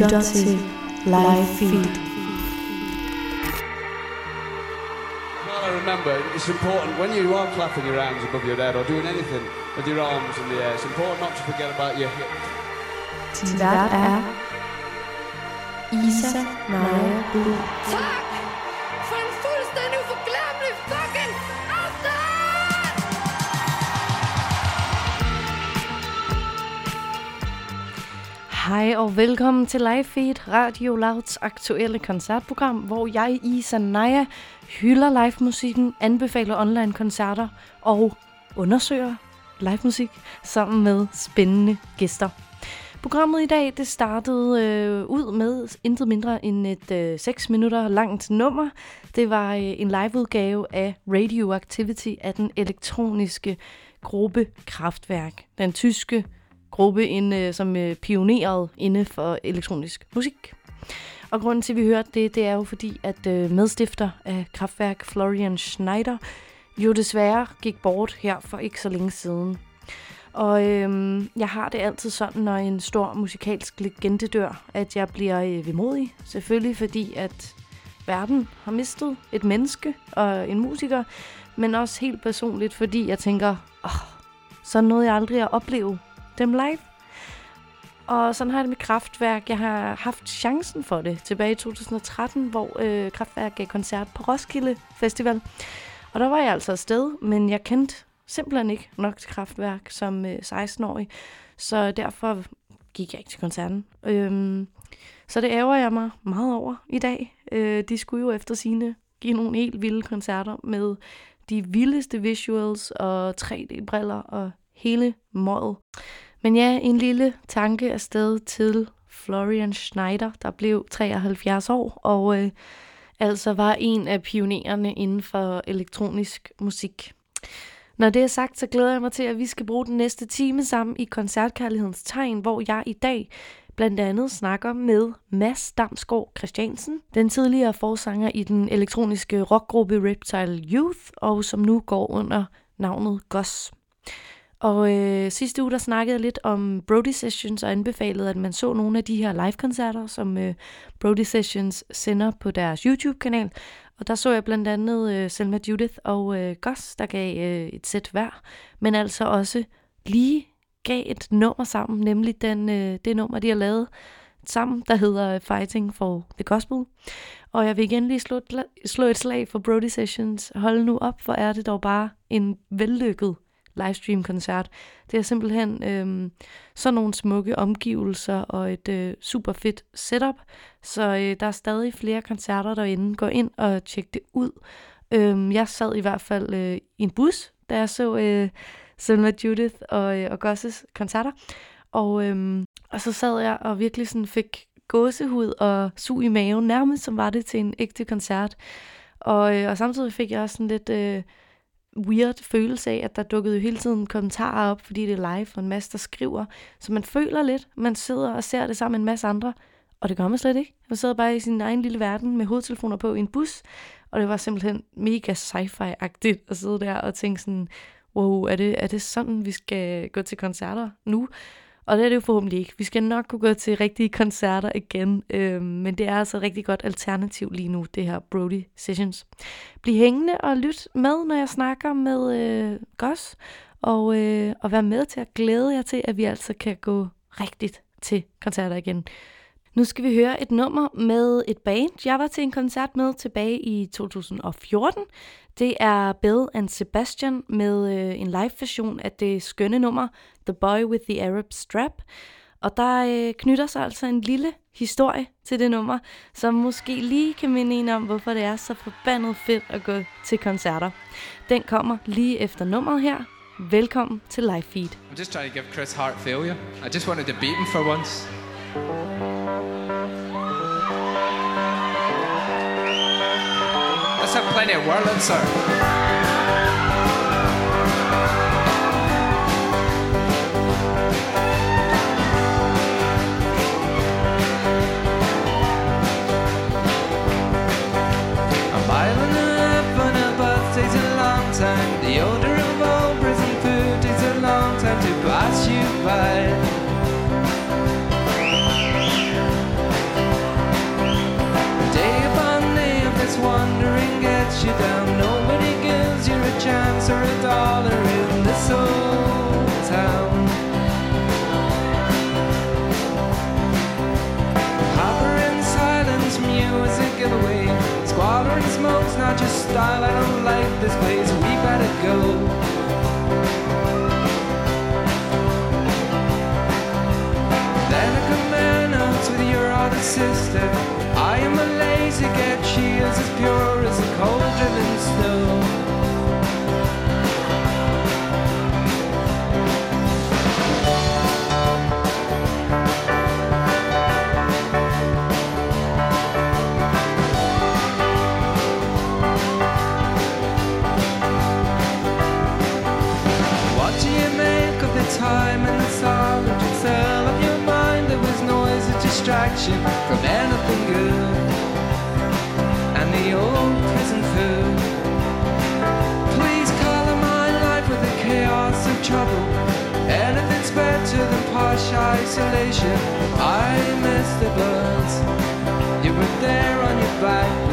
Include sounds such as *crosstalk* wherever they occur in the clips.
lytter til Live Feed. Well, remember, it's important when you are clapping your hands above your head or doing anything with your arms in the air, it's important not to forget about your hips. Din vært er Isa Naja Blue. Hej og velkommen til Live Feed, Radio Louds aktuelle koncertprogram, hvor jeg, Isa Naja, hylder live-musikken, anbefaler online-koncerter og undersøger live-musik sammen med spændende gæster. Programmet i dag det startede øh, ud med intet mindre end et øh, 6 minutter langt nummer. Det var øh, en liveudgave af Radioactivity af den elektroniske gruppe Kraftværk. Den tyske gruppe, inde, øh, som øh, pionerede inde for elektronisk musik. Og grunden til, at vi hørte det, det er jo fordi, at øh, medstifter af Kraftværk, Florian Schneider, jo desværre gik bort her for ikke så længe siden. Og øhm, jeg har det altid sådan, når en stor musikalsk legende dør, at jeg bliver øh, vemodig. Selvfølgelig fordi, at verden har mistet et menneske og en musiker, men også helt personligt, fordi jeg tænker, åh, sådan noget jeg aldrig at opleve dem live. Og sådan har jeg det med Kraftværk. Jeg har haft chancen for det tilbage i 2013, hvor øh, Kraftværk gav koncert på Roskilde Festival. Og der var jeg altså afsted, men jeg kendte simpelthen ikke nok til Kraftværk som øh, 16-årig. Så derfor gik jeg ikke til koncerten. Øhm, så det ærger jeg mig meget over i dag. Øh, de skulle jo efter sine give nogle helt vilde koncerter med de vildeste visuals og 3D-briller og hele målet. Men ja, en lille tanke afsted til Florian Schneider, der blev 73 år og øh, altså var en af pionererne inden for elektronisk musik. Når det er sagt, så glæder jeg mig til, at vi skal bruge den næste time sammen i Koncertkærlighedens Tegn, hvor jeg i dag blandt andet snakker med Mads Damsgaard Christiansen, den tidligere forsanger i den elektroniske rockgruppe Reptile Youth, og som nu går under navnet Goss. Og øh, sidste uge der snakkede jeg lidt om Brody Sessions og anbefalede, at man så nogle af de her live-koncerter, som øh, Brody Sessions sender på deres YouTube-kanal. Og der så jeg blandt andet øh, Selma Judith og øh, Goss, der gav øh, et sæt hver, men altså også lige gav et nummer sammen, nemlig den, øh, det nummer, de har lavet sammen, der hedder Fighting for the Gospel. Og jeg vil igen lige slå et, slå et slag for Brody Sessions. Hold nu op, hvor er det dog bare en vellykket livestream-koncert. Det er simpelthen øh, sådan nogle smukke omgivelser og et øh, super fedt setup. Så øh, der er stadig flere koncerter derinde. Gå ind og tjek det ud. Øh, jeg sad i hvert fald øh, i en bus, da jeg så øh, Selma Judith og, øh, og Gosses koncerter. Og, øh, og så sad jeg og virkelig sådan fik gåsehud og sug i maven, nærmest som var det til en ægte koncert. Og, øh, og samtidig fik jeg også sådan lidt... Øh, weird følelse af, at der dukkede jo hele tiden kommentarer op, fordi det er live, og en masse, der skriver. Så man føler lidt, man sidder og ser det sammen med en masse andre, og det gør man slet ikke. Man sidder bare i sin egen lille verden med hovedtelefoner på i en bus, og det var simpelthen mega sci-fi-agtigt at sidde der og tænke sådan, wow, er det, er det sådan, vi skal gå til koncerter nu? Og det er det jo forhåbentlig ikke. Vi skal nok kunne gå til rigtige koncerter igen, øh, men det er altså et rigtig godt alternativ lige nu, det her Brody Sessions. Bliv hængende og lyt med, når jeg snakker med øh, Goss, og, øh, og vær med til at glæde jer til, at vi altså kan gå rigtigt til koncerter igen. Nu skal vi høre et nummer med et band, jeg var til en koncert med tilbage i 2014. Det er Bill and Sebastian med øh, en live-version af det skønne nummer The Boy with the Arab Strap. Og der øh, knytter sig altså en lille historie til det nummer, som måske lige kan minde en om, hvorfor det er så forbandet fedt at gå til koncerter. Den kommer lige efter nummeret her. Velkommen til Live Feed. I'm just trying to give Chris heart failure. I just wanted to beat him for once. Pioneer World Surf. Gets down. Nobody gives you a chance or a dollar in this old town. Hopper in silence, music give away. Squalor and smoke's not just style. I don't like this place. We gotta go. Then a command with your other sister. I am a lazy cat. She is as pure as the cold driven snow. What do you make of the time and the solitude your mind? There was noise, a distraction from than posh isolation. I miss the birds. You were there on your back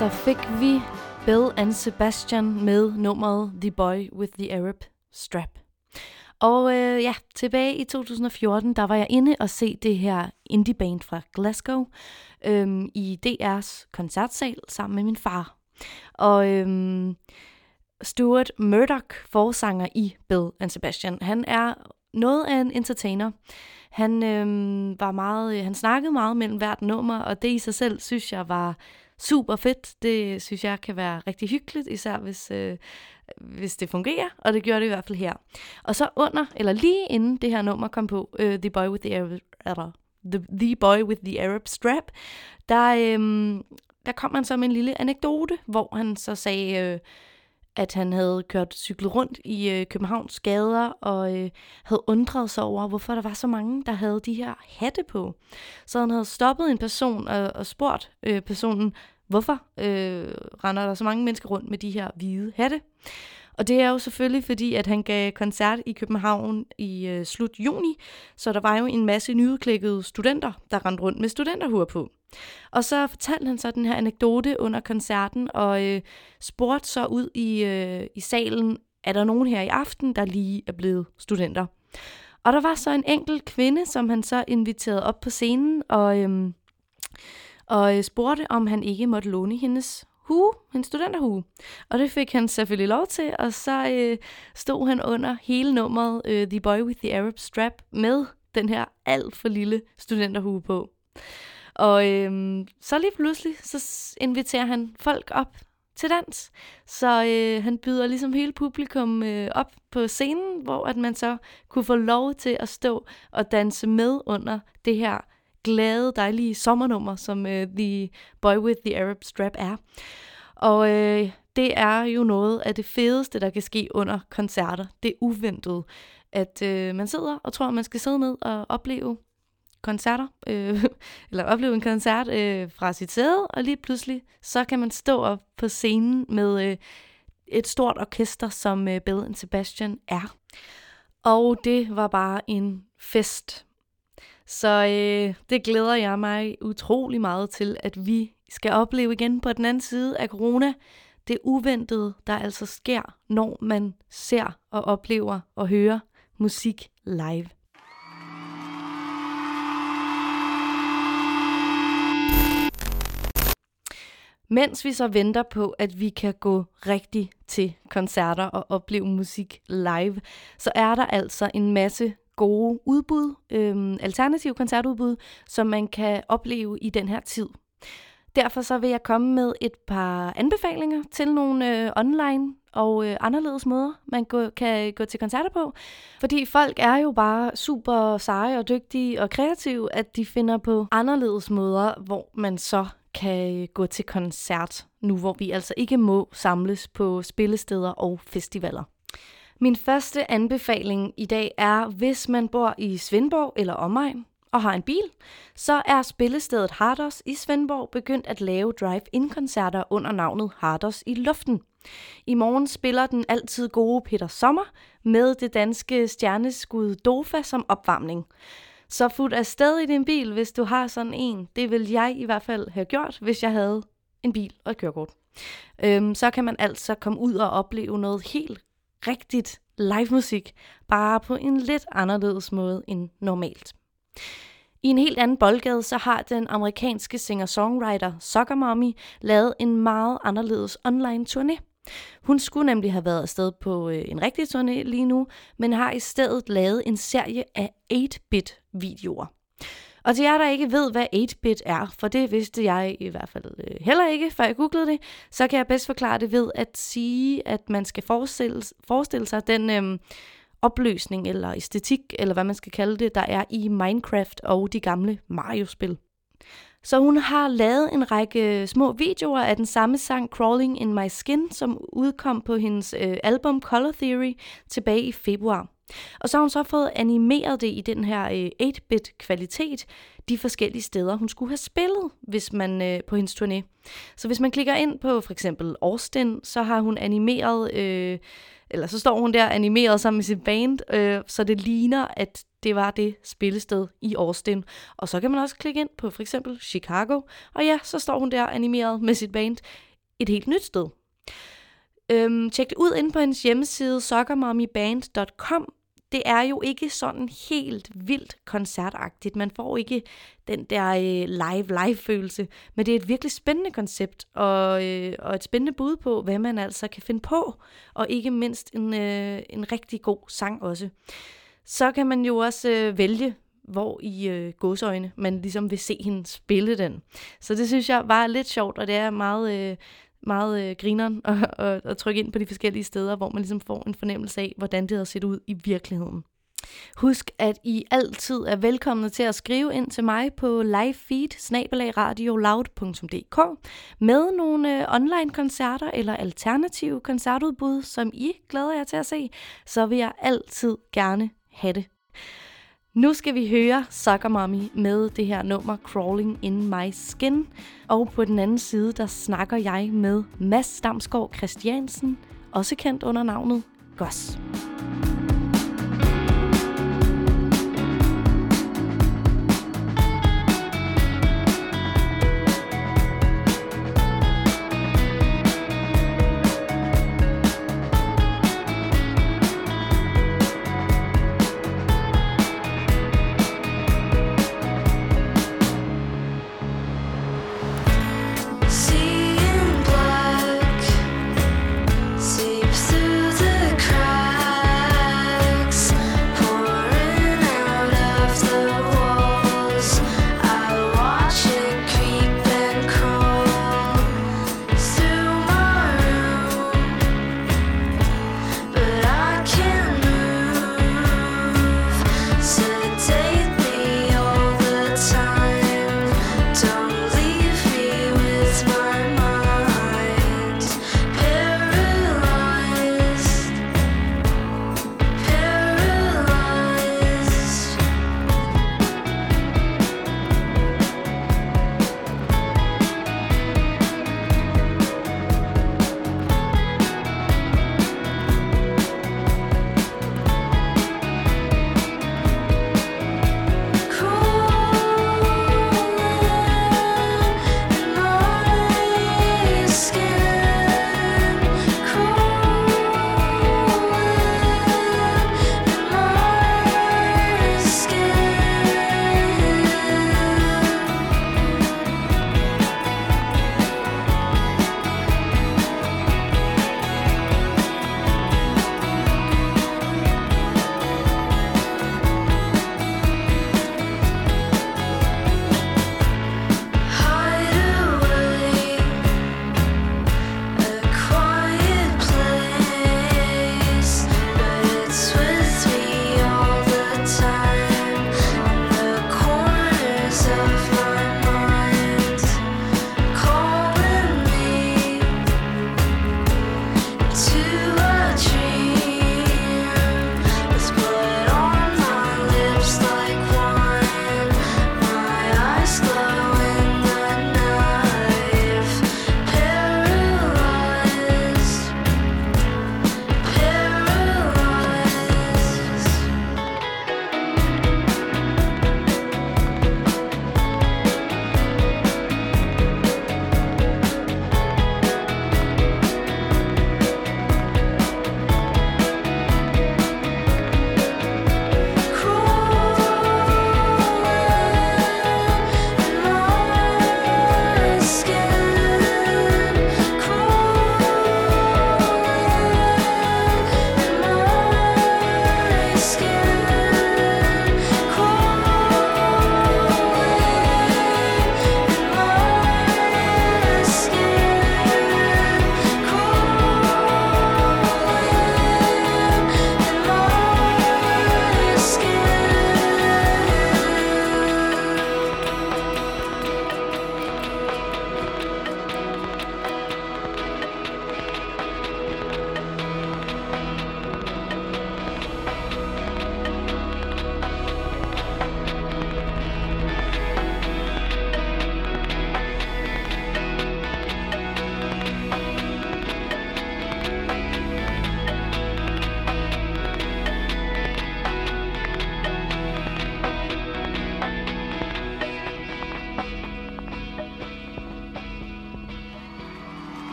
der fik vi Bill and Sebastian med nummeret The Boy with the Arab Strap. Og øh, ja, tilbage i 2014, der var jeg inde og se det her indie band fra Glasgow øhm, i DR's koncertsal sammen med min far. Og øhm, Stuart Murdoch, forsanger i Bill and Sebastian, han er noget af en entertainer. Han øhm, var meget, øh, han snakkede meget mellem hvert nummer, og det i sig selv synes jeg var super fedt. Det synes jeg kan være rigtig hyggeligt, især hvis, øh, hvis det fungerer, og det gjorde det i hvert fald her. Og så under, eller lige inden det her nummer kom på, øh, The Boy with the Arab, eller, the, the Boy with the Arab Strap, der, øh, der kom han så med en lille anekdote, hvor han så sagde, øh, at han havde kørt cyklet rundt i øh, Københavns gader og øh, havde undret sig over, hvorfor der var så mange, der havde de her hatte på. Så han havde stoppet en person og, og spurgt øh, personen, hvorfor øh, render der så mange mennesker rundt med de her hvide hatte? Og det er jo selvfølgelig fordi, at han gav koncert i København i øh, slut juni, så der var jo en masse nyudklækkede studenter, der rendte rundt med studenterhuer på. Og så fortalte han så den her anekdote under koncerten, og øh, spurgte så ud i, øh, i salen, er der nogen her i aften, der lige er blevet studenter? Og der var så en enkelt kvinde, som han så inviterede op på scenen, og, øhm, og øh, spurgte, om han ikke måtte låne hendes hue, en studenterhue. Og det fik han selvfølgelig lov til, og så øh, stod han under hele nummeret øh, The Boy with the Arab Strap med den her alt for lille studenterhue på. Og øh, så lige pludselig, så inviterer han folk op til dans. Så øh, han byder ligesom hele publikum øh, op på scenen, hvor at man så kunne få lov til at stå og danse med under det her glade, dejlige sommernummer, som øh, The Boy with the Arab Strap er. Og øh, det er jo noget af det fedeste, der kan ske under koncerter. Det er uventet, at øh, man sidder og tror, at man skal sidde ned og opleve koncerter, øh, *laughs* eller opleve en koncert øh, fra sit sæde, og lige pludselig, så kan man stå op på scenen med øh, et stort orkester, som øh, Bill and Sebastian er. Og det var bare en fest. Så øh, det glæder jeg mig utrolig meget til, at vi skal opleve igen på den anden side af corona. Det uventede, der altså sker, når man ser og oplever og hører musik live. Mens vi så venter på, at vi kan gå rigtig til koncerter og opleve musik live, så er der altså en masse gode udbud, øhm, alternative koncertudbud, som man kan opleve i den her tid. Derfor så vil jeg komme med et par anbefalinger til nogle øh, online og øh, anderledes måder, man gå, kan gå til koncerter på. Fordi folk er jo bare super seje og dygtige og kreative, at de finder på anderledes måder, hvor man så kan øh, gå til koncert, nu hvor vi altså ikke må samles på spillesteder og festivaler. Min første anbefaling i dag er, hvis man bor i Svendborg eller omegn og har en bil, så er spillestedet Hardos i Svendborg begyndt at lave drive-in-koncerter under navnet Hardos i luften. I morgen spiller den altid gode Peter Sommer med det danske stjerneskud Dofa som opvarmning. Så fut afsted i din bil, hvis du har sådan en. Det vil jeg i hvert fald have gjort, hvis jeg havde en bil og et kørekort. Øhm, så kan man altså komme ud og opleve noget helt rigtigt live musik, bare på en lidt anderledes måde end normalt. I en helt anden boldgade, så har den amerikanske singer-songwriter Soccer Mommy lavet en meget anderledes online turné. Hun skulle nemlig have været afsted på øh, en rigtig turné lige nu, men har i stedet lavet en serie af 8-bit videoer. Og til jer, der ikke ved, hvad 8-bit er, for det vidste jeg i hvert fald øh, heller ikke, før jeg googlede det, så kan jeg bedst forklare det ved at sige, at man skal forestille, forestille sig den øhm, opløsning eller æstetik, eller hvad man skal kalde det, der er i Minecraft og de gamle Mario-spil. Så hun har lavet en række øh, små videoer af den samme sang Crawling in My Skin, som udkom på hendes øh, album Color Theory tilbage i februar. Og så har hun så fået animeret det i den her øh, 8-bit kvalitet de forskellige steder, hun skulle have spillet, hvis man øh, på hendes turné. Så hvis man klikker ind på for eksempel Austin, så har hun animeret, øh, eller så står hun der animeret sammen med sit band, øh, så det ligner, at det var det spillested i Austin. Og så kan man også klikke ind på for eksempel Chicago, og ja, så står hun der animeret med sit band et helt nyt sted. Øhm, tjek det ud inde på hendes hjemmeside soccermommyband.com. Det er jo ikke sådan helt vildt koncertagtigt. Man får ikke den der øh, live-live-følelse, men det er et virkelig spændende koncept og, øh, og et spændende bud på, hvad man altså kan finde på, og ikke mindst en, øh, en rigtig god sang også. Så kan man jo også øh, vælge, hvor i øh, godsøjne man ligesom vil se hende spille den. Så det synes jeg var lidt sjovt, og det er meget, øh, meget øh, grineren *laughs* og, og, og trykke ind på de forskellige steder, hvor man ligesom får en fornemmelse af, hvordan det har set ud i virkeligheden. Husk, at I altid er velkomne til at skrive ind til mig på livefeed med nogle øh, online-koncerter eller alternative koncertudbud, som I glæder jer til at se, så vil jeg altid gerne have det. Nu skal vi høre Sucker Mommy med det her nummer Crawling in My Skin. Og på den anden side, der snakker jeg med Mads Damsgaard Christiansen, også kendt under navnet Goss.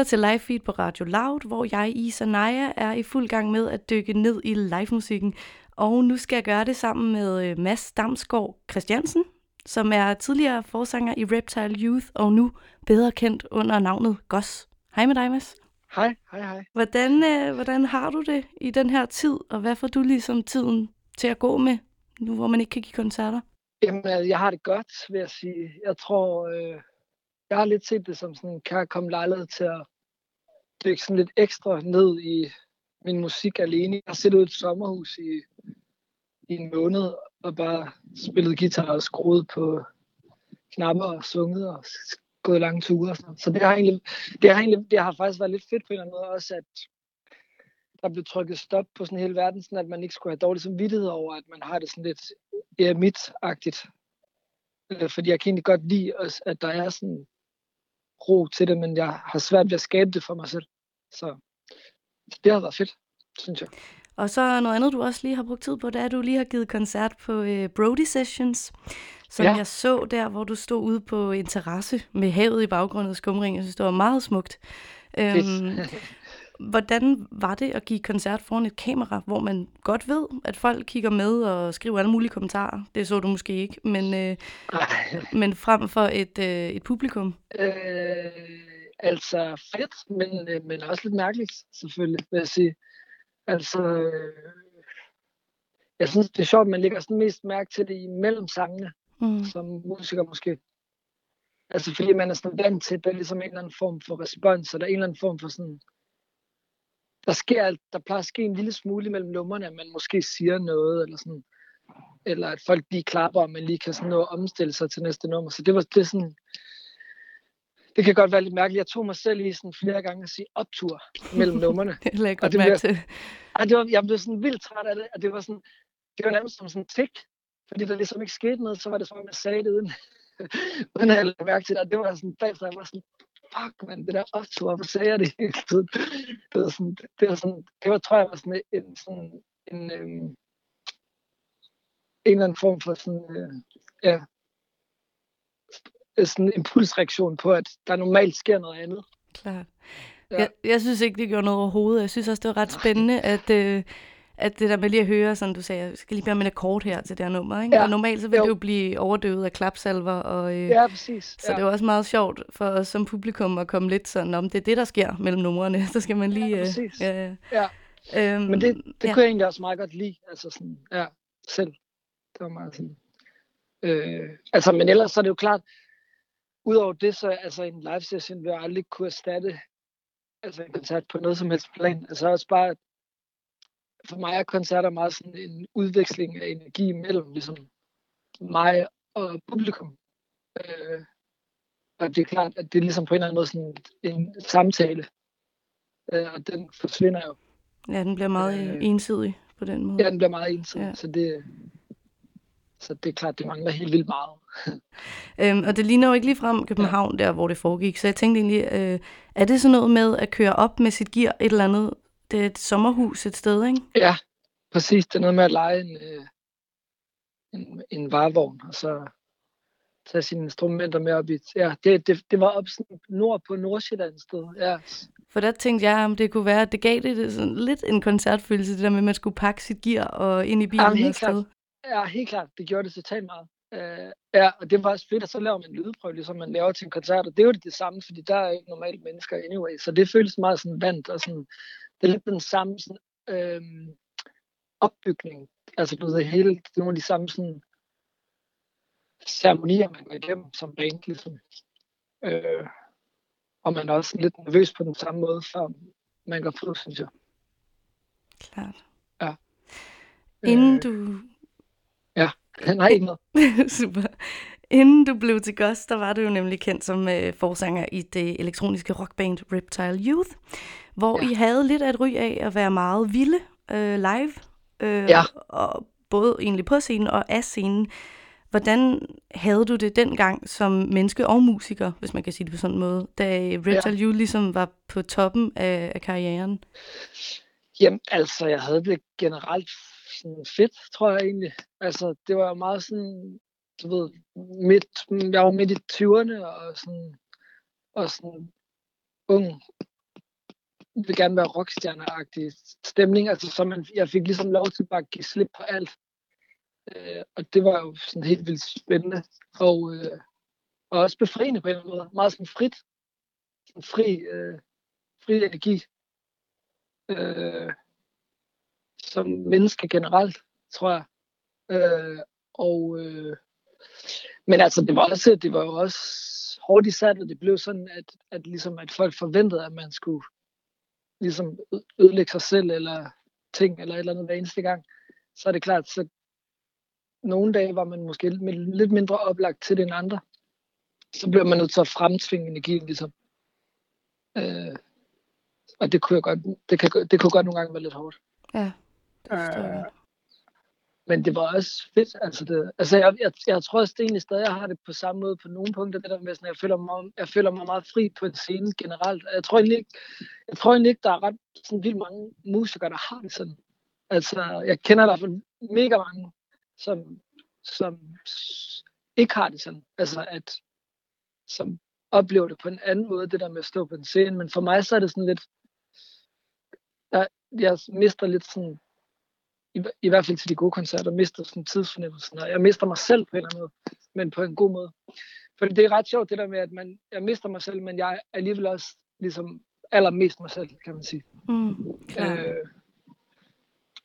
Lytter til live feed på Radio Loud, hvor jeg, Isa Naja, er i fuld gang med at dykke ned i livemusikken. Og nu skal jeg gøre det sammen med øh, Mads Damsgaard Christiansen, som er tidligere forsanger i Reptile Youth, og nu bedre kendt under navnet Goss. Hej med dig, Mads. Hej, hej, hej. Hvordan, øh, hvordan har du det i den her tid, og hvad får du ligesom tiden til at gå med, nu hvor man ikke kan give koncerter? Jamen, altså, jeg har det godt, vil jeg sige. Jeg tror, øh, jeg har lidt set det som sådan kan jeg komme lejlighed til at dykke sådan lidt ekstra ned i min musik alene. Jeg har siddet ude i et sommerhus i, i en måned og bare spillet guitar og skruet på knapper og sunget og gået lange ture. Og sådan. noget. Så det har, egentlig, det, har egentlig, det har faktisk været lidt fedt på en eller anden måde også, at der blev trykket stop på sådan hele verden, sådan at man ikke skulle have dårlig samvittighed over, at man har det sådan lidt eremit-agtigt. Øh, fordi jeg kan egentlig godt lide, også, at der er sådan ro til det, men jeg har svært ved at skabe det for mig selv. Så det har været fedt, synes jeg. Og så noget andet, du også lige har brugt tid på, det er, at du lige har givet koncert på øh, Brody Sessions, som ja. Jeg så der, hvor du stod ude på en terrasse med havet i baggrunden og skumring. Jeg synes, det var meget smukt. Øhm, *laughs* hvordan var det at give koncert foran et kamera, hvor man godt ved, at folk kigger med og skriver alle mulige kommentarer? Det så du måske ikke, men, øh, men frem for et, øh, et publikum. øh, altså fedt, men, øh, men også lidt mærkeligt, selvfølgelig, vil jeg sige. Altså, øh, jeg synes, det er sjovt, at man lægger sådan mest mærke til det imellem sangene, Mm. som musiker måske. Altså fordi man er sådan vant til, at der er ligesom en eller anden form for respons, og der er en eller anden form for sådan... Der sker, der plejer at ske en lille smule mellem numrene, at man måske siger noget, eller sådan, eller at folk lige klapper, og man lige kan sådan nå at omstille sig til næste nummer. Så det var det sådan, det kan godt være lidt mærkeligt. Jeg tog mig selv i sådan flere gange at sige optur mellem *laughs* numrene. Det lagde godt det mærke til. Ej, det var, jeg blev sådan vildt træt af det, og det var sådan, det var nærmest som sådan en tik, fordi der ligesom ikke skete noget, så var det som om, jeg sagde det uden, *laughs* uden at jeg mærke til det, og det var sådan bagefter, jeg var sådan, fuck man, det der optur, hvorfor sagde jeg det hele tiden? Det var sådan, det var sådan, det var, tror jeg, var sådan en, sådan en, øhm, en eller anden form for sådan, øh, ja, sådan en impulsreaktion på, at der normalt sker noget andet. Klart. Ja. Jeg, jeg synes ikke, det gjorde noget overhovedet. Jeg synes også, det var ret spændende, at, øh, at det der med lige at høre, sådan du sagde, jeg skal lige bede om en akkord her til det her nummer. Ikke? Ja. Og normalt så vil Jo. det jo blive overdøvet af klapsalver, og, øh, Ja, præcis. så ja. det var også meget sjovt for os som publikum at komme lidt sådan om, det er det, der sker mellem numrene. *laughs* Så skal man lige... Ja, øh, præcis. ja, Ja. Øhm, Men det, det ja. ja. kunne jeg egentlig også meget godt lide, altså sådan, ja, selv. Det var meget sådan, øh, altså, men ellers så er det jo klart, udover det, så altså en live session vil jeg aldrig kunne erstatte altså en koncert på noget som helst plan. Altså også bare, for mig er koncerter meget sådan en udveksling af energi mellem ligesom mig og publikum. Øh, og det er klart, at det er ligesom på en eller anden måde sådan en samtale. Øh, og den forsvinder jo. ja, den bliver meget øh, ensidig på den måde. Ja, den bliver meget ensidig, Ja. ja. så det så det er klart, det mangler helt vildt meget. *laughs* Øhm, og det ligner jo ikke lige frem København, der hvor det foregik. Så jeg tænkte egentlig, øh, er det sådan noget med at køre op med sit gear et eller andet? Det er et sommerhus et sted, ikke? Ja, præcis. Det er noget med at lege en, øh, en, en varevogn, og så tage sine instrumenter med op i... Ja, det, det, det var op sådan nord på Nordsjælland et sted. Ja, For der tænkte jeg, om det kunne være, at det gav det sådan lidt en koncertfølelse, det der med, at man skulle pakke sit gear og ind i bilen Jamen, helt og afsted. ja helt klart. Det gjorde det totalt meget. Uh, ja, og det var også fedt, at så laver man en lydprøve, ligesom man laver til en koncert, og det er jo det samme, fordi der er ikke normalt mennesker anyway, så det føles meget sådan vant, og sådan, det er lidt den samme sådan, øhm, opbygning, altså du ved, hele, det er nogle af de samme sådan, ceremonier, man går igennem som band, ligesom. Øh, og man er også lidt nervøs på den samme måde, før man går på, synes jeg. Klart. Ja. Inden Øh. du... *laughs* Nej, ikke noget. *laughs* Super. Inden du blev til Ghost, der var du jo nemlig kendt som øh, forsanger i det elektroniske rockband Reptile Youth, hvor Ja. I havde lidt af et ry af at være meget vilde øh, live, øh, Ja. og både egentlig på scenen og af scenen. Hvordan havde du det dengang som menneske og musiker, hvis man kan sige det på sådan en måde, da Reptile Youth ligesom var på toppen af, af karrieren? Jamen, altså, jeg havde det generelt sådan fedt, tror jeg egentlig. Altså, det var meget sådan, du ved, midt, jeg var midt i 20'erne, og sådan, og sådan ung, vil gerne være rockstjerneagtig stemning. Altså, så man, jeg fik ligesom lov til bare at give slip på alt. Øh, og det var jo sådan helt vildt spændende. Og, øh, og også befriende på en eller anden måde. Meget sådan frit. Sådan fri, øh, fri energi. Øh, som menneske generelt, tror jeg. Øh, og, øh, men altså, det var, også, det var jo også hårdt især, at det blev sådan, at, at, ligesom, at folk forventede, at man skulle ligesom ødelægge sig selv, eller ting, eller et eller andet hver eneste gang. Så er det klart, så nogle dage var man måske lidt mindre oplagt til det end andre. Så bliver man nødt til at fremtvinge energien, ligesom. Øh, og det kunne, jeg godt, det, kan, det kunne godt nogle gange være lidt hårdt. Ja, det forstår jeg. Øh, men det var også fedt. Altså, det, altså jeg, jeg, jeg tror også egentlig stadig, jeg har det på samme måde på nogle punkter. Det der med, sådan, jeg, føler mig, jeg føler mig meget fri på en scene generelt. Jeg tror egentlig ikke, jeg tror egentlig ikke der er ret sådan vildt mange musikere, der har det sådan. Altså, jeg kender i hvert fald mega mange, som, som ikke har det sådan. Altså, at, som oplever det på en anden måde, det der med at stå på en scene. Men for mig så er det sådan lidt, jeg, jeg mister lidt sådan i, i hvert fald til de gode koncerter, mister sådan tidsfornemmelsen, og jeg mister mig selv på en eller anden måde, men på en god måde. For det er ret sjovt det der med, at man, jeg mister mig selv, men jeg er alligevel også ligesom allermest mig selv, kan man sige. Mm, klar. Øh,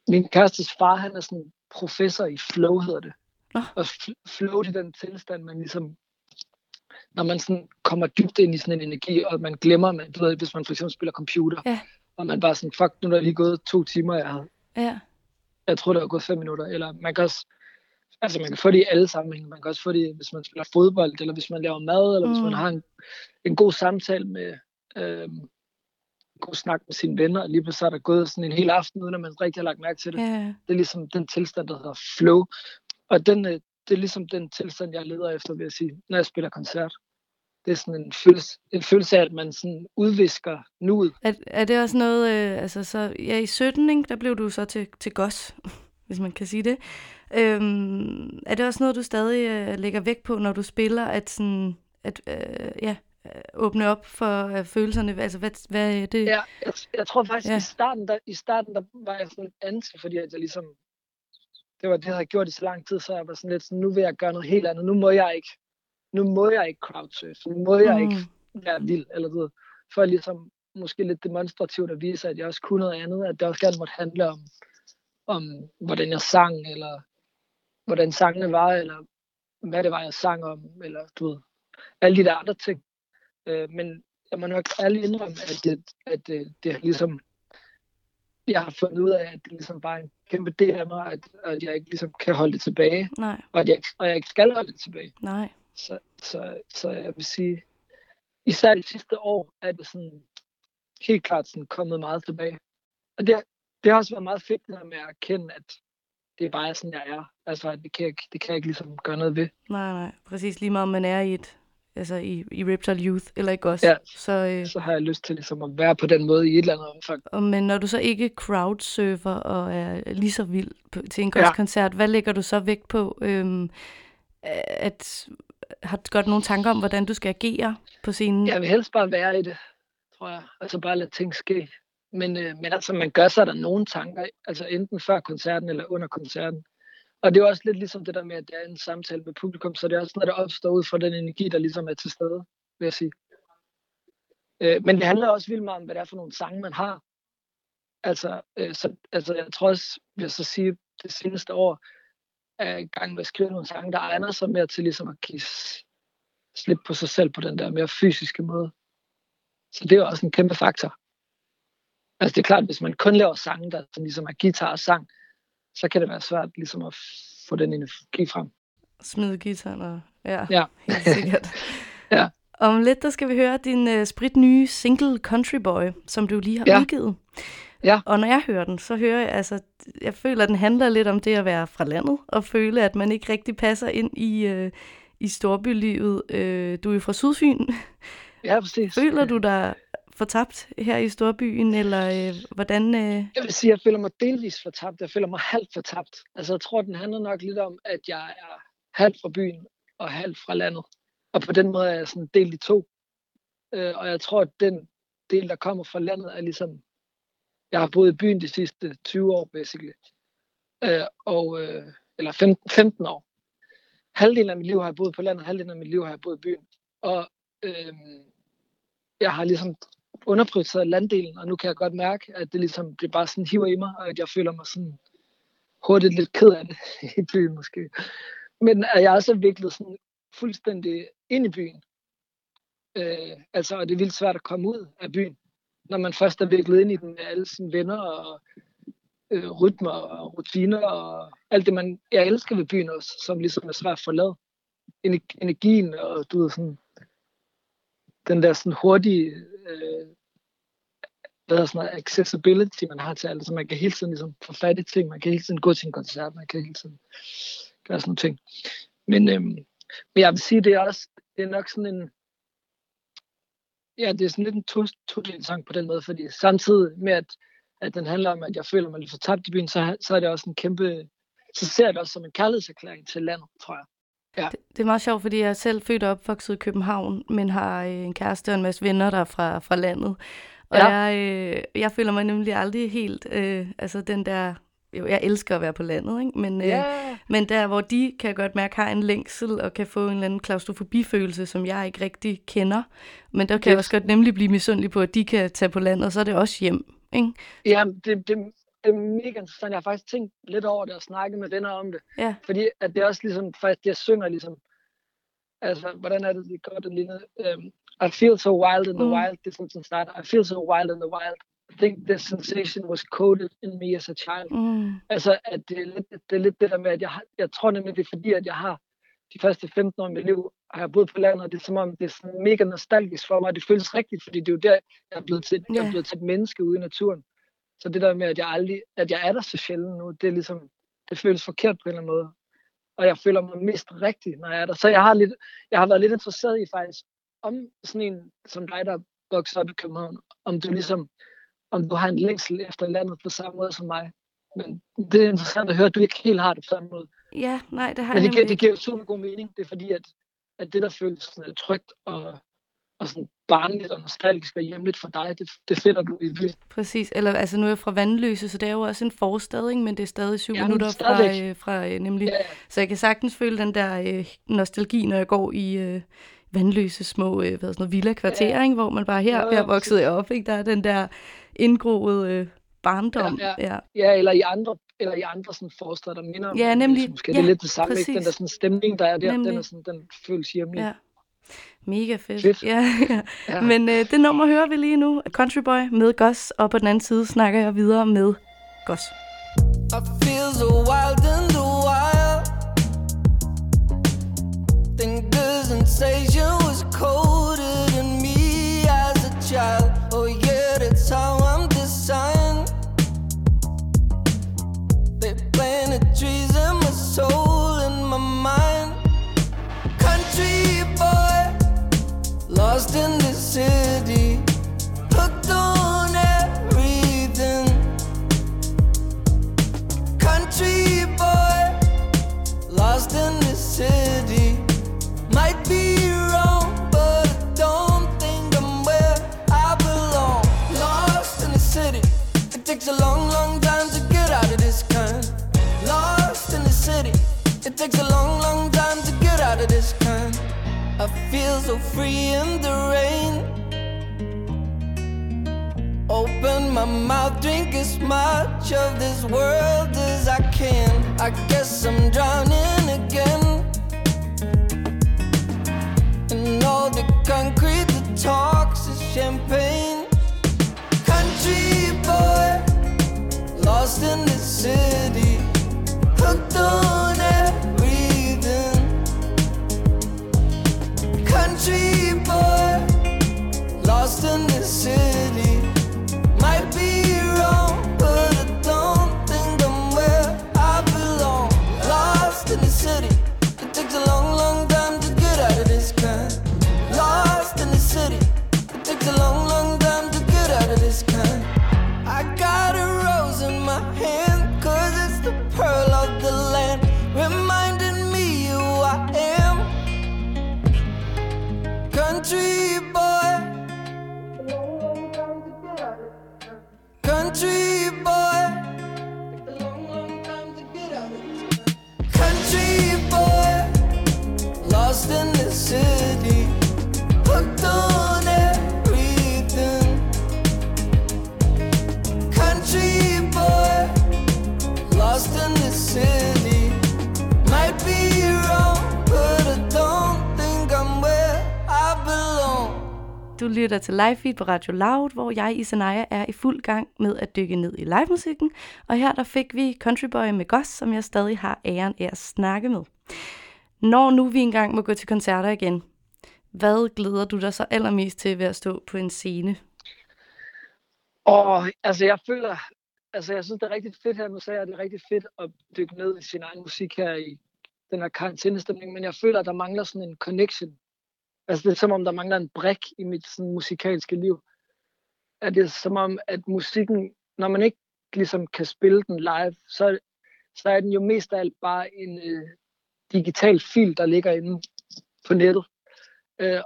min kærestes far, han er sådan professor i flow, hedder det. Nå. Og flow det er den tilstand, man ligesom, når man sådan kommer dybt ind i sådan en energi, og man glemmer, man, du ved, hvis man for eksempel spiller computer, Ja. og man bare sådan, fuck, nu er der lige gået to timer, jeg har Ja, jeg tror, der er gået fem minutter. Eller man kan også, altså man kan få det i alle sammenhænge. Man kan også få det, hvis man spiller fodbold, eller hvis man laver mad, eller mm. hvis man Mm. har en, en god samtale med, øh, god snak med sine venner, og lige pludselig så er der gået sådan en hel aften, uden at man rigtig har lagt mærke til det. ja, Det er ligesom den tilstand, der hedder flow. Og den, øh, det er ligesom den tilstand, jeg leder efter, vil jeg sige, når jeg spiller koncert. Det er sådan en følelse, en følelse af, at man sådan udvisker nuet. Er, er det også noget, øh, altså så, ja, i 17, ikke, der blev du så til, til gos, *laughs* hvis man kan sige det. Øhm, er det også noget, du stadig øh, lægger vægt på, når du spiller, at sådan, at, øh, ja, øh, åbne op for øh, følelserne? Altså, hvad, hvad er det? Ja, jeg, jeg tror faktisk, ja. i, starten, der, i starten, der var jeg sådan anti, fordi at jeg ligesom, det var det, jeg havde gjort i så lang tid, så jeg var sådan lidt sådan, nu vil jeg gøre noget helt andet. Nu må jeg ikke, nu må jeg ikke crowdsurfe. Nu må jeg Mm. ikke være vild, eller du ved, for ligesom måske lidt demonstrativt at vise, at jeg også kunne noget andet, at det også gerne måtte handle om, om hvordan jeg sang, eller hvordan sangene var, eller hvad det var, jeg sang om, eller du ved, alle de der andre ting. Øh, men jeg må nok ærligt indrømme, at det, at det, det er ligesom, jeg har fundet ud af, at det ligesom bare er en kæmpe del af mig, at, at jeg ikke ligesom kan holde det tilbage, Nej, og at jeg, og jeg ikke skal holde det tilbage. nej. Så, så, så jeg vil sige, især de sidste år, er det sådan helt klart sådan kommet meget tilbage. Og det, det har også været meget fedt det med at erkende, at det er bare sådan, jeg er. Altså, at det kan, jeg, det kan jeg ikke ligesom gøre noget ved. Nej, nej. Præcis lige meget, om man er i et, altså i, i Reptile Youth, eller ikke også. Ja. Så, øh, Så har jeg lyst til ligesom at være på den måde i et eller andet omfang. og, men når du så ikke crowdsurfer og er lige så vild på, til en Ja. koncert, hvad lægger du så vægt på? Øhm, at, har du godt nogle tanker om, hvordan du skal agere på scenen? Jeg vil helst bare være i det, tror jeg. Altså bare lade ting ske. Men, øh, men altså, man gør sig der nogle tanker, altså enten før koncerten eller under koncerten. Og det er jo også lidt ligesom det der med, at det er en samtale med publikum, så det er også noget, der opstår ud fra den energi, der ligesom er til stede, vil jeg sige. Øh, men det handler også vildt meget om, hvad det er for nogle sange, man har. Altså, øh, så, altså jeg tror også, vil jeg så sige, det seneste år er i gang med at skrive nogle sange, der egner sig mere til ligesom at give s- slip på sig selv på den der mere fysiske måde. Så det er jo også en kæmpe faktor. Altså det er klart, hvis man kun laver sange, der sådan ligesom er guitar og sang, så kan det være svært ligesom at få den energi frem. Smide gitaren og... Ja, Ja. helt sikkert. *laughs* Ja. Om lidt, der skal vi høre din uh, spritnye single Country Boy, som du lige har Ja. udgivet. Ja. Og når jeg hører den, så hører jeg, altså, jeg føler, at den handler lidt om det at være fra landet, og føle, at man ikke rigtig passer ind i, uh, i storbylivet. Uh, du er jo fra Sydfyn. Ja, præcis. Føler du dig fortabt her i storbyen, eller uh, hvordan... Uh... Jeg vil sige, at jeg føler mig delvis fortabt. Jeg føler mig halvt fortabt. Altså jeg tror, den handler nok lidt om, at jeg er halvt fra byen og halvt fra landet. Og på den måde er jeg sådan delt i to. Øh, og jeg tror, at den del, der kommer fra landet, er ligesom, jeg har boet i byen de sidste 20 år, basically. Øh, og, øh, eller 15, 15 år. Halvdelen af mit liv har jeg boet på landet, halvdelen af mit liv har jeg boet i byen. Og øh, jeg har ligesom underprioriteret landdelen, og nu kan jeg godt mærke, at det ligesom det bare sådan hiver i mig, og at jeg føler mig sådan hurtigt lidt ked af det *laughs* i byen måske. Men at jeg også er viklet sådan fuldstændig ind i byen. Øh, altså, og det er vildt svært at komme ud af byen, når man først er viklet ind i den med alle sine venner og øh, rytmer og rutiner og alt det, man, jeg elsker ved byen også, som ligesom er svært at forlade. Energien og du ved sådan, den der sådan hurtige, øh, hvad der sådan noget, accessibility, man har til alt. Så man kan hele tiden ligesom få fat i ting, man kan hele tiden gå til en koncert, man kan hele tiden gøre sådan nogle ting. Men, øhm, men jeg vil sige, det er også, det er nok sådan en, ja, det er sådan lidt en to, to sang på den måde, fordi samtidig med, at, at den handler om, at jeg føler mig lidt fortabt i byen, så, så er det også en kæmpe, så ser jeg det også som en kærlighedserklæring til landet, tror jeg. Det, det er meget sjovt, fordi jeg er selv født og opvokset i København, men har øh, en kæreste og en masse venner der er fra, fra landet. Og Ja. jeg, øh, jeg føler mig nemlig aldrig helt, øh, altså den der, jo, jeg elsker at være på landet, ikke? Men, øh, Ja, men der, hvor de, kan jeg godt mærke, har en længsel og kan få en eller anden klaustrofobifølelse, som jeg ikke rigtig kender. Men der kan jeg Yes. også godt nemlig blive misundelig på, at de kan tage på landet, og så er det også hjem. Ikke? ja det, det, det er mega interessant. Jeg har faktisk tænkt lidt over det og snakket med venner om det. Ja. Fordi at det er også ligesom, faktisk, jeg synger ligesom, altså, hvordan er det, det går, det ligner, um, I feel so wild in the Mm. wild, det er sådan, den starter, I feel so wild in the wild. I think this sensation was coded in me as a child. Mm. Altså, at det er lidt det, er lidt det der med, at jeg, har, jeg tror nemlig, det er fordi, at jeg har de første 15 år af mit liv, har jeg boet på landet, og det er som om, det er sådan mega nostalgisk for mig, og det føles rigtigt, fordi det er jo der, jeg er blevet til, jeg Ja. er blevet til et menneske ude i naturen. Så det der med, at jeg aldrig, at jeg er der så sjældent nu, det er ligesom, det føles forkert på en eller anden måde. Og jeg føler mig mest rigtig, når jeg er der. Så jeg har, lidt, jeg har været lidt interesseret i faktisk, om sådan en som dig, der vokser op i København, om du ligesom, om du har en længsel efter landet på samme måde som mig. Men det er interessant at høre, at du ikke helt har det på samme måde. Ja, nej, det har Men jeg det giver, det giver super god mening. Det er fordi, at, at det, der føles sådan lidt trygt og, og sådan barnligt og nostalgisk og hjemligt for dig, det, det finder du i byen. Præcis, eller altså nu er jeg fra Vandløse, så det er jo også en forstad, ikke? men det er stadig syv Ja, minutter fra, øh, fra øh, nemlig. Ja, Så jeg kan sagtens føle den der øh, nostalgi, når jeg går i øh, Vandløse små øh, hvad sådan noget, villa-kvarterer, Ja. ikke? hvor man bare her, Jo, her jo, voksede jeg op, ikke? der er den der indgroede øh, barndom. Ja, ja. ja, eller i andre, eller i andre sådan forsteder, der minder om Ja, det. nemlig. Måske Ja, det er lidt det samme, ikke? Den der sådan stemning, der er der, Nemlig. den, er sådan, den føles hjemlig. ja. Mega fedt. Fedt. Ja, *laughs* ja. Ja. Men øh, det nummer hører vi lige nu. Country Boy med Goss, og på den anden side snakker jeg videre med Goss. I feel so wild in the wild. Think the sensation I feel so free in the rain. Open my mouth, drink as much of this world as I can. I guess I'm drowning again. And all the concrete that talks is champagne. Country boy, lost in the city, hooked on everything. Country boy, lost in the city. Might be til Live Feed på Radio Loud, hvor jeg, Isanaya, er i fuld gang med at dykke ned i livemusikken. Og her der fik vi Country Boy med Goss, som jeg stadig har æren af at snakke med. Når nu vi engang må gå til koncerter igen, hvad glæder du dig så allermest til ved at stå på en scene? Og altså, jeg føler, altså, jeg synes, det er rigtig fedt her. Nu sagde jeg, det er rigtig fedt at dykke ned i sin egen musik her i den her karantænestemning, men jeg føler, at der mangler sådan en connection. Altså, det er som om, der mangler en brik i mit sådan, musikalske liv. At det er som om, at musikken, når man ikke ligesom kan spille den live, så, så er den jo mest af alt bare en øh, digital fil, der ligger inde på nettet. Øh,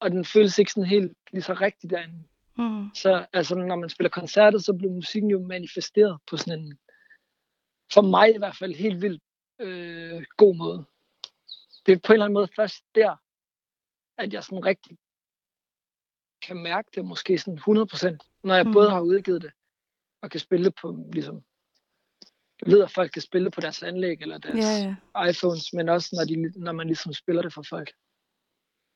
og den føles ikke sådan helt lige så rigtig derinde. Mm. Så altså, når man spiller koncerter, så bliver musikken jo manifesteret på sådan en, for mig i hvert fald, helt vildt øh, god måde. Det er på en eller anden måde først der, at jeg sådan rigtig kan mærke det måske sådan 100%, når jeg Mm. både har udgivet det, og kan spille det på, ligesom, jeg ved, at folk kan spille det på deres anlæg eller deres Ja, ja. iPhones, men også når, de, når man ligesom spiller det for folk.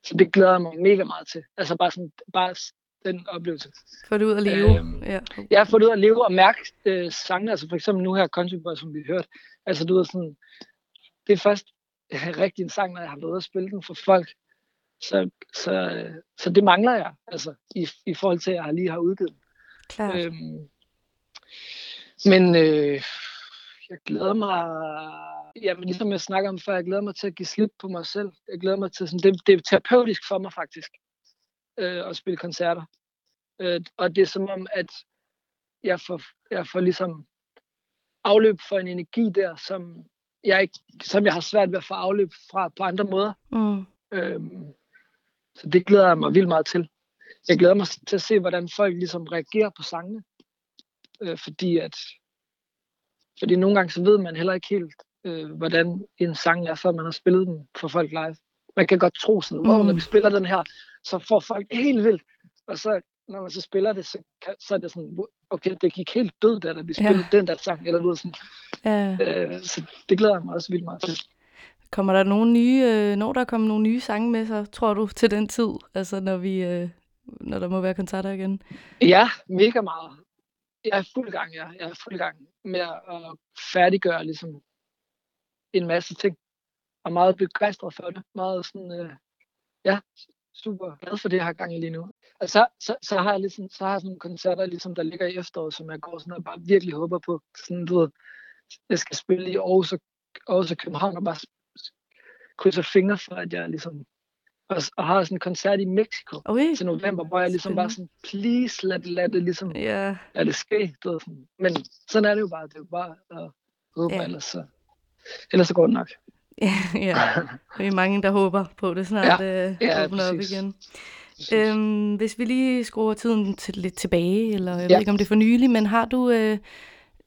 Så det glæder jeg mig mega meget til. Altså bare, sådan, bare den oplevelse. Få det ud at leve. Øhm, ja. Jeg har fået ud at leve og mærke øh, sangene, altså for eksempel nu her Country Boy, som vi har hørt. Altså du ved sådan, det er først rigtig en sang, når jeg har været ude spille den for folk. Så, så, så det mangler jeg, altså i, i forhold til, at jeg lige har udgivet. Klart. Øhm, men øh, jeg glæder mig, jamen ligesom jeg snakker om før, jeg glæder mig til at give slip på mig selv. Jeg glæder mig til, sådan, det, det er terapeutisk for mig faktisk, øh, at spille koncerter. Øh, og det er som om, at jeg får, jeg får ligesom afløb for en energi der, som jeg, ikke, som jeg har svært ved at få afløb fra på andre måder. Mm. Øhm, så det glæder jeg mig vildt meget til. Jeg glæder mig til at se, hvordan folk ligesom reagerer på sangene. Øh, fordi at fordi nogle gange så ved man heller ikke helt, øh, hvordan en sang er, før man har spillet den for folk live. Man kan godt tro sådan, wow, Mm. når vi spiller den her, så får folk helt vildt. Og så når man så spiller det, så, kan, så er det sådan, okay, det gik helt død, da vi spillede ja. den der sang. Eller noget sådan. Ja. Øh, så det glæder jeg mig også vildt meget til. Kommer der nogle nye, øh, når der kommer nogle nye sange med, så tror du til den tid, altså når vi, øh, når der må være koncerter igen? Ja, mega meget. Jeg er fuld gang, ja. Jeg er fuld gang med at færdiggøre ligesom en masse ting. Og meget begejstret for det. Meget sådan, øh, ja, super glad for det, jeg har gang i lige nu. Og så, så, så har jeg ligesom, så har jeg sådan nogle koncerter, ligesom, der ligger i efteråret, som jeg går sådan og bare virkelig håber på. Sådan, du ved, jeg skal spille i Aarhus og, Aarhus og København og bare krydser fingre for, at jeg ligesom og, og har sådan en koncert i Mexico Okay. til november, hvor jeg ligesom bare sådan, please lad, lad det ligesom Ja, lad det ske. Du ved, sådan. Men sådan er det jo bare. Det er jo bare at håbe, Ja. ja. ellers, så, ellers så går det nok. *laughs* ja. Vi er mange, der håber på det snart ja. øh, Ja, åbner op præcis. igen. Præcis. Øhm, hvis vi lige skruer tiden til, lidt tilbage, eller jeg ja. ved Ja. ikke, om det er for nylig, men har du øh,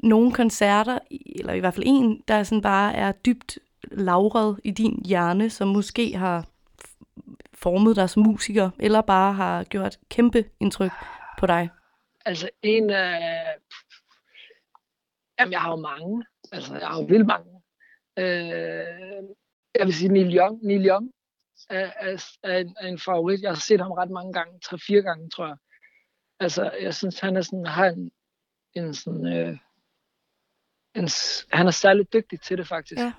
nogle koncerter, eller i hvert fald en, der sådan bare er dybt lavret i din hjerne, som måske har formet dig som musiker, eller bare har gjort kæmpe indtryk på dig? Altså en af... Jamen, jeg har jo mange. Altså, jeg har jo vildt mange. Øh, jeg vil sige Neil Young. Neil Young er, er, er, en, er en favorit. Jeg har set ham ret mange gange. Tre-fire gange, tror jeg. Altså, jeg synes, han er sådan, har en, en sådan... Øh, en, han er særligt dygtig til det, faktisk. Ja.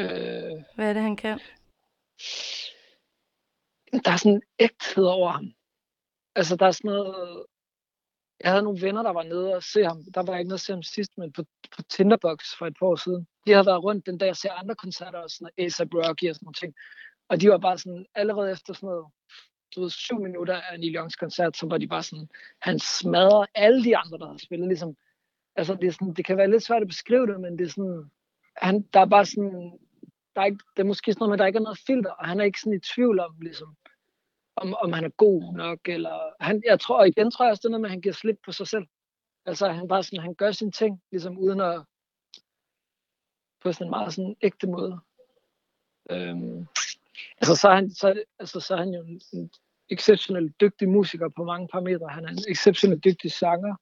Øh, Hvad er det, han kan? der er sådan en ægthed over ham. Altså, der er sådan noget... Jeg havde nogle venner, der var nede og se ham. Der var jeg ikke nede at se ham sidst, men på, på Tinderbox for et par år siden. De havde været rundt den dag, jeg ser andre koncerter, og sådan noget, A$AP Rocky og sådan nogle ting. Og de var bare sådan, allerede efter sådan noget, du ved, syv minutter af Neil Youngs koncert, så var de bare sådan, han smadrer alle de andre, der har spillet. Ligesom, altså, det, er sådan, det kan være lidt svært at beskrive det, men det er sådan, han, der er bare sådan, der er ikke, det er måske sådan noget med, at der ikke er noget filter, og han er ikke sådan i tvivl om, ligesom, om, om han er god nok, eller han, jeg tror, og igen tror jeg også, det er noget med, at han giver slip på sig selv. Altså, han bare sådan, han gør sine ting, ligesom uden at, på sådan en meget sådan ægte måde. Øhm, Altså, så er han, så, altså, så er han jo en, en exceptionelt dygtig musiker på mange parametre. Han er en exceptionelt dygtig sanger.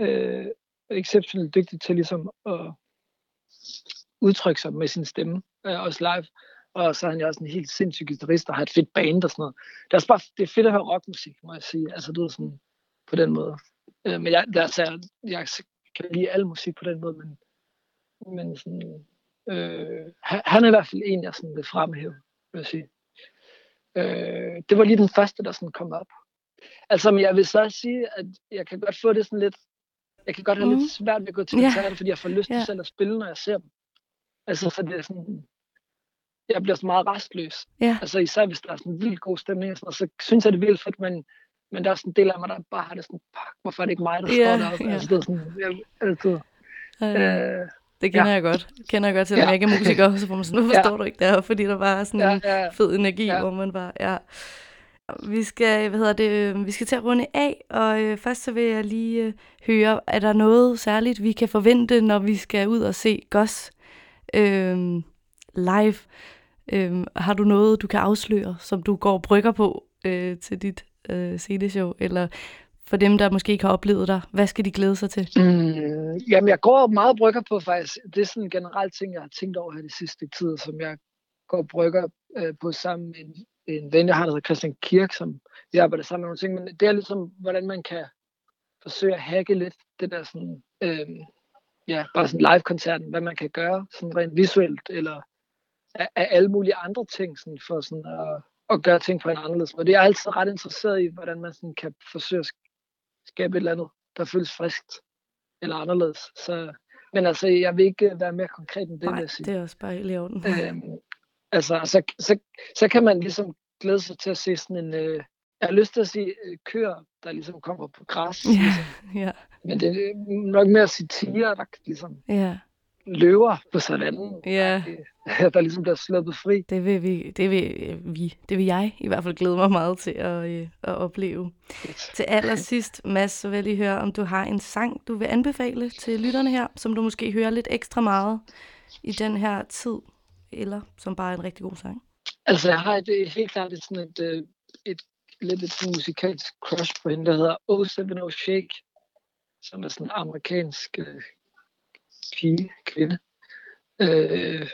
Øh, exceptionelt dygtig til ligesom at udtrykke sig med sin stemme, øh, også live. Og så er han jo også en helt sindssyg guitarist og har et fedt band og sådan noget. Det er også bare det er fedt at høre rockmusik, må jeg sige. Altså, du ved sådan, på den måde. Øh, men jeg, altså, jeg, jeg kan lide al musik på den måde, men, men sådan, øh, han, er i hvert fald en, jeg sådan vil fremhæve, vil jeg sige. Øh, det var lige den første, der sådan kom op. Altså, men jeg vil så sige, at jeg kan godt få det sådan lidt, jeg kan godt have mm. Lidt svært ved at gå til koncerter, fordi jeg får lyst til Ja. selv at spille, når jeg ser dem. Altså, for det er sådan, jeg bliver så meget restløs. Ja. Altså, især hvis der er sådan en vildt god stemning, sådan, så synes jeg, det er vildt fedt, men, men der er sådan en del af mig, der bare har det sådan, "Fuck, hvorfor er det ikke mig, der Ja, står deroppe? ja. Altså, det er sådan, jeg, altid, Øh, øh, det kender ja. jeg godt. Kender jeg godt til, at Ja. jeg ikke er musiker, så får man sådan, hvorfor *laughs* Ja. står du ikke der? Fordi der bare er sådan ja, en ja, fed energi, Ja. hvor man bare, ja. Vi skal, hvad hedder det, øh, vi skal til at runde af, og øh, først så vil jeg lige øh, høre, er der noget særligt, vi kan forvente, når vi skal ud og se Goss øh, live? Øh, har du noget, du kan afsløre, som du går og brygger på øh, til dit øh, CD-show? Eller for dem, der måske ikke har oplevet dig, hvad skal de glæde sig til? Mm, jamen, jeg går meget brygger på faktisk. Det er sådan en generel ting, jeg har tænkt over her de sidste tid, som jeg går brygger øh, på sammen med en, en ven, jeg har, der hedder Christian Kirk, som jeg arbejder sammen med nogle ting. Men det er ligesom, hvordan man kan forsøge at hacke lidt det der sådan, øh, ja, bare sådan live-koncerten, hvad man kan gøre sådan rent visuelt, eller af, af alle mulige andre ting, sådan for sådan at, at gøre ting på en anderledes måde. Det er jeg altid ret interesseret i, hvordan man sådan kan forsøge at skabe et eller andet, der føles friskt eller anderledes. Så, men altså, jeg vil ikke være mere konkret end det, Nej, det er også bare helt i orden. Øhm, altså, så, så, så kan man ligesom glæde sig til at se sådan en, øh, jeg har lyst til at sige øh, køer, der ligesom kommer på græs. Ja, Ligesom. ja, Men det er nok mere tiger, der ligesom ja. løver på savannen. Ja. *laughs* Der ligesom bliver sluppet fri. Det vil vi, det vil øh, vi, det vil jeg i hvert fald glæde mig meget til at, øh, at opleve. Til allersidst, Mads, så vil jeg lige høre, om du har en sang, du vil anbefale til lytterne her, som du måske hører lidt ekstra meget i den her tid, eller som bare er en rigtig god sang. Altså, jeg har et, et helt klart et, sådan et, øh, et, lidt et musikalsk crush på hende, der hedder 070 Shake, som er sådan en amerikansk øh, pige, kvinde. Øh,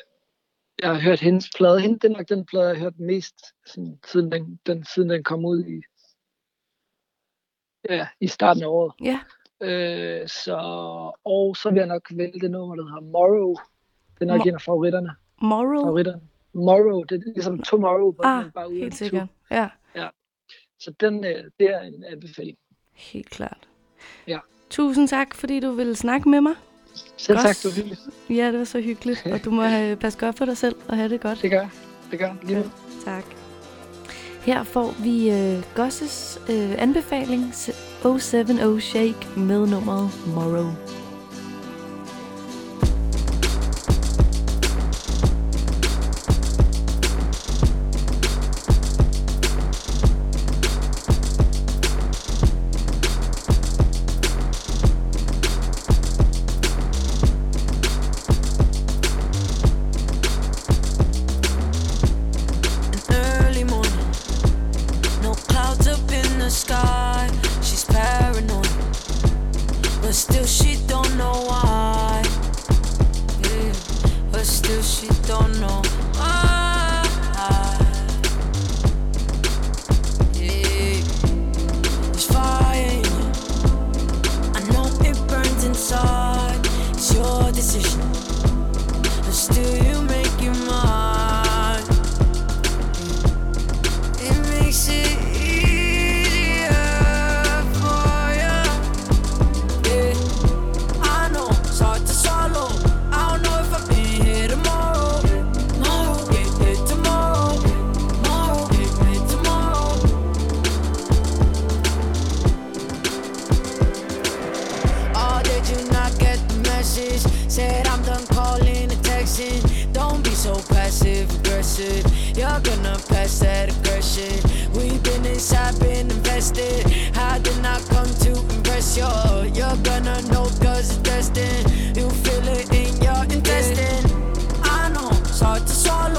jeg har hørt hendes plade. Hende, det er nok den plade, jeg har hørt mest, sådan, siden, den, den, siden den kom ud i, ja, i starten af året. Ja, Øh, så, og så vil jeg nok vælge det nummer, der hedder Morrow. Det er nok Mo- en af favoritterne. Morrow. favoritterne. Morrow, det er ligesom tomorrow, på Ah, men bare uden helt sikkert. Ja, Så den, øh, det er en anbefaling. helt klart. Ja. Tusind tak, fordi du ville snakke med mig. Selv Godt. tak, var hyggeligt. Ja, det var så hyggeligt, og du må have, *laughs* passe godt på dig selv og have det godt. Det gør. Det gør. Lige måde. Tak. Her får vi øh, Gosses øh, anbefaling, s- 070 Shake med nummeret Morrow.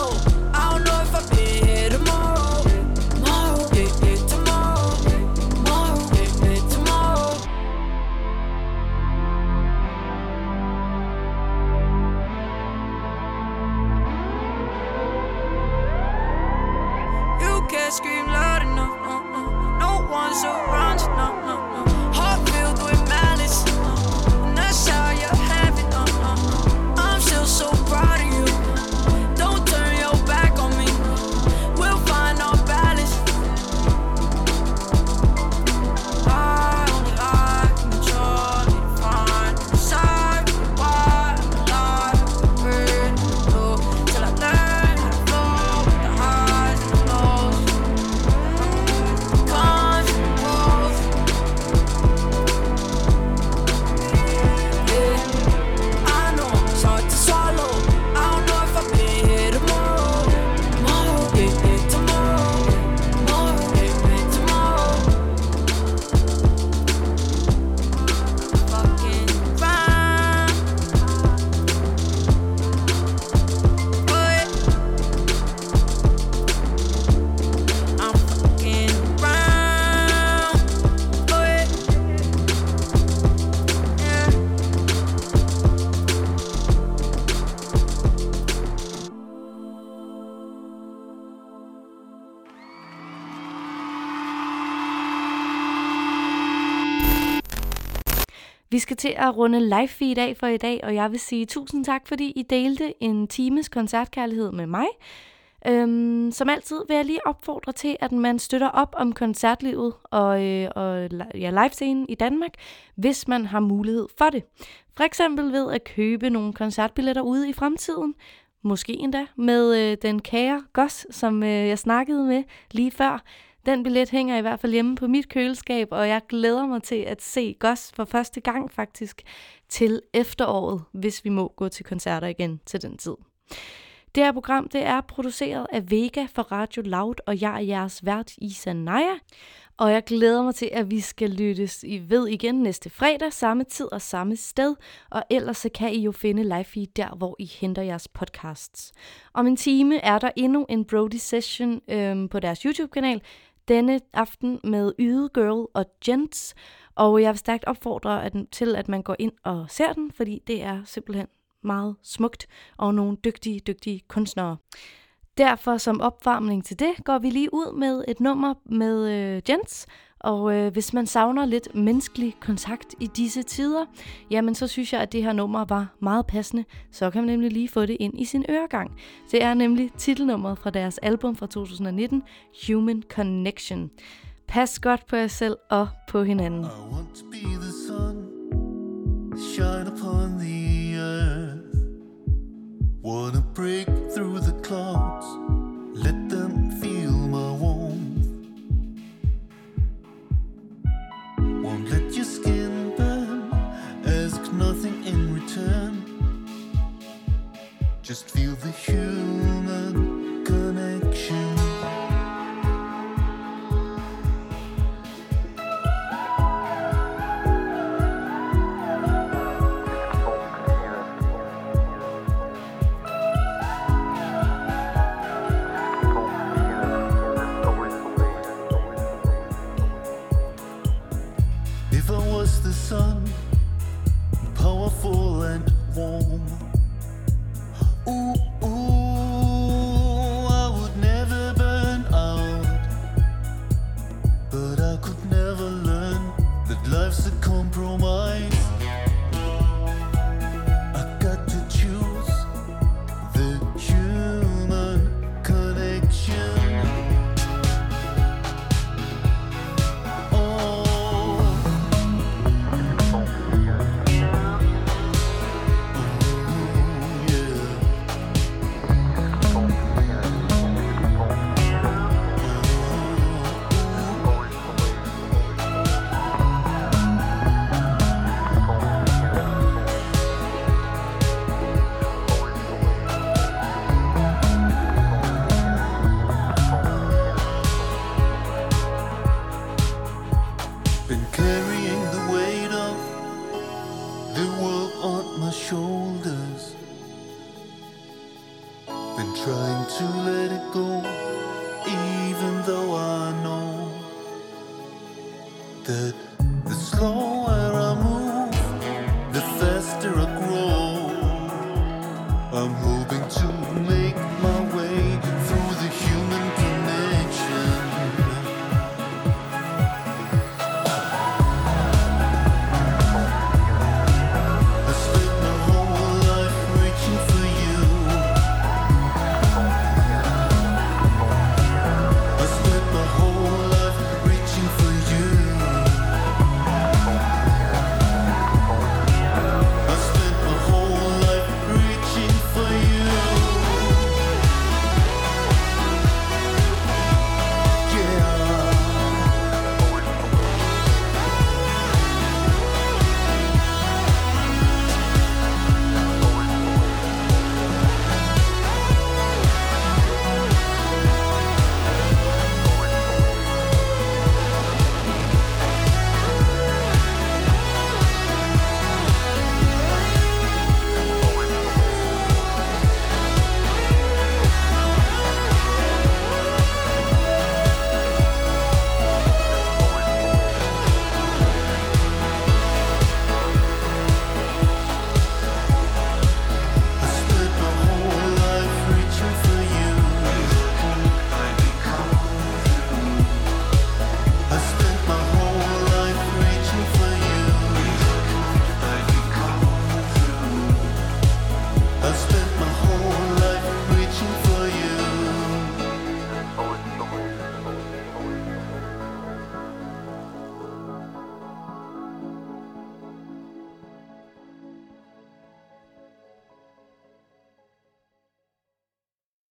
go. Til at runde live feed af for i dag, og jeg vil sige tusind tak, fordi I delte en times koncertkærlighed med mig. Øhm, som altid vil jeg lige opfordre til, at man støtter op om koncertlivet og, øh, og ja, livescenen i Danmark, hvis man har mulighed for det. For eksempel ved at købe nogle koncertbilletter ude i fremtiden. Måske endda med øh, den kære Goss, som øh, jeg snakkede med lige før. Den billet hænger i hvert fald hjemme på mit køleskab, og jeg glæder mig til at se Goss for første gang faktisk til efteråret, hvis vi må gå til koncerter igen til den tid. Det her program det er produceret af Vega for Radio Loud, og jeg er jeres vært Isa Naja. Og jeg glæder mig til, at vi skal lyttes i ved igen næste fredag, samme tid og samme sted. Og ellers så kan I jo finde live feed der, hvor I henter jeres podcasts. Om en time er der endnu en Brody Session øhm, på deres YouTube-kanal. Denne aften med Yde Girl og Gents. Og jeg vil stærkt opfordre at, til, at man går ind og ser den, fordi det er simpelthen meget smukt og nogle dygtige, dygtige kunstnere. Derfor som opvarmning til det, går vi lige ud med et nummer med øh, Jens. Og øh, hvis man savner lidt menneskelig kontakt i disse tider, jamen så synes jeg, at det her nummer var meget passende. Så kan man nemlig lige få det ind i sin øregang. Det er nemlig titelnummeret fra deres album fra 2019, Human Connection. Pas godt på jer selv og på hinanden. I want to be the sun, shine upon the earth. Wanna break your skin burn, ask nothing in return. Just feel the hue.